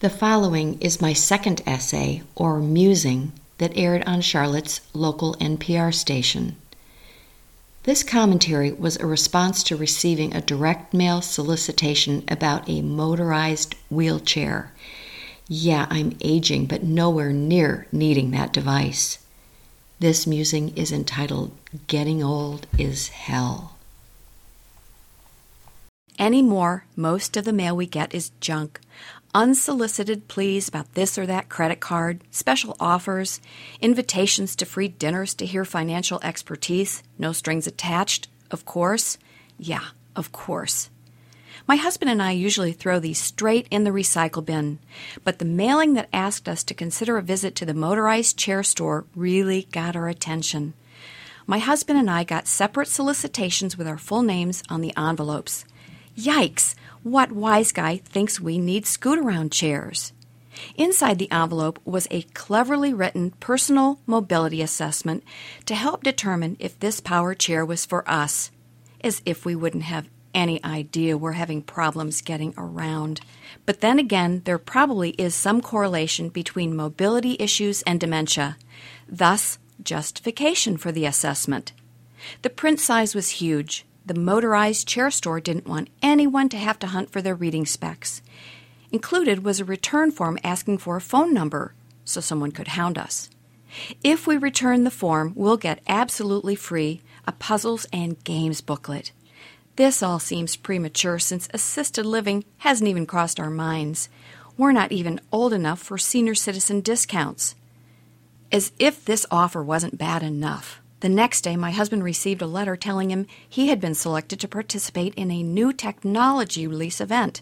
The following is my second essay, or musing, that aired on Charlotte's local NPR station. This commentary was a response to receiving a direct mail solicitation about a motorized wheelchair. Yeah, I'm aging, but nowhere near needing that device. This musing is entitled Getting Old is Hell. Anymore, most of the mail we get is junk. Unsolicited pleas about this or that credit card, special offers, invitations to free dinners to hear financial expertise, no strings attached, of course. Yeah, of course. My husband and I usually throw these straight in the recycle bin, but the mailing that asked us to consider a visit to the motorized chair store really got our attention. My husband and I got separate solicitations with our full names on the envelopes. Yikes! What wise guy thinks we need scoot around chairs? Inside the envelope was a cleverly written personal mobility assessment to help determine if this power chair was for us, as if we wouldn't have any idea we're having problems getting around. But then again, there probably is some correlation between mobility issues and dementia, thus, justification for the assessment. The print size was huge. The motorized chair store didn't want anyone to have to hunt for their reading specs. Included was a return form asking for a phone number so someone could hound us. If we return the form, we'll get absolutely free a puzzles and games booklet. This all seems premature since assisted living hasn't even crossed our minds. We're not even old enough for senior citizen discounts. As if this offer wasn't bad enough. The next day, my husband received a letter telling him he had been selected to participate in a new technology release event.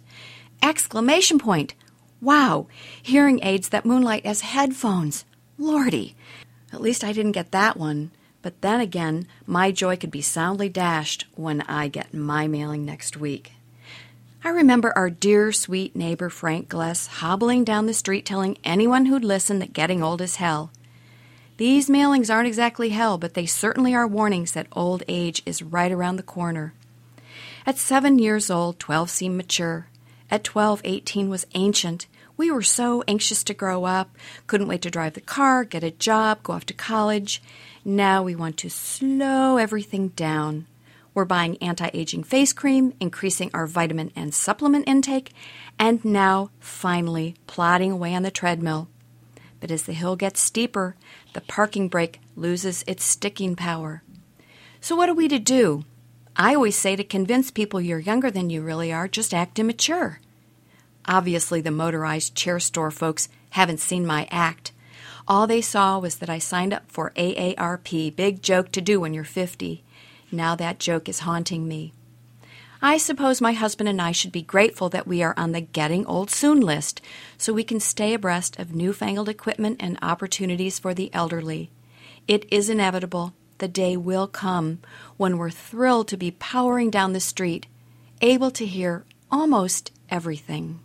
Exclamation point! Wow! Hearing aids that moonlight as headphones. Lordy! At least I didn't get that one. But then again, my joy could be soundly dashed when I get my mailing next week. I remember our dear, sweet neighbor Frank Gless hobbling down the street telling anyone who'd listen that getting old is hell. These mailings aren't exactly hell, but they certainly are warnings that old age is right around the corner. At seven years old, 12 seemed mature. At 12, 18 was ancient. We were so anxious to grow up, couldn't wait to drive the car, get a job, go off to college. Now we want to slow everything down. We're buying anti aging face cream, increasing our vitamin and supplement intake, and now, finally, plodding away on the treadmill. But as the hill gets steeper, the parking brake loses its sticking power. So, what are we to do? I always say to convince people you're younger than you really are, just act immature. Obviously, the motorized chair store folks haven't seen my act. All they saw was that I signed up for AARP, big joke to do when you're 50. Now that joke is haunting me. I suppose my husband and I should be grateful that we are on the Getting Old Soon list so we can stay abreast of newfangled equipment and opportunities for the elderly. It is inevitable. The day will come when we're thrilled to be powering down the street, able to hear almost everything.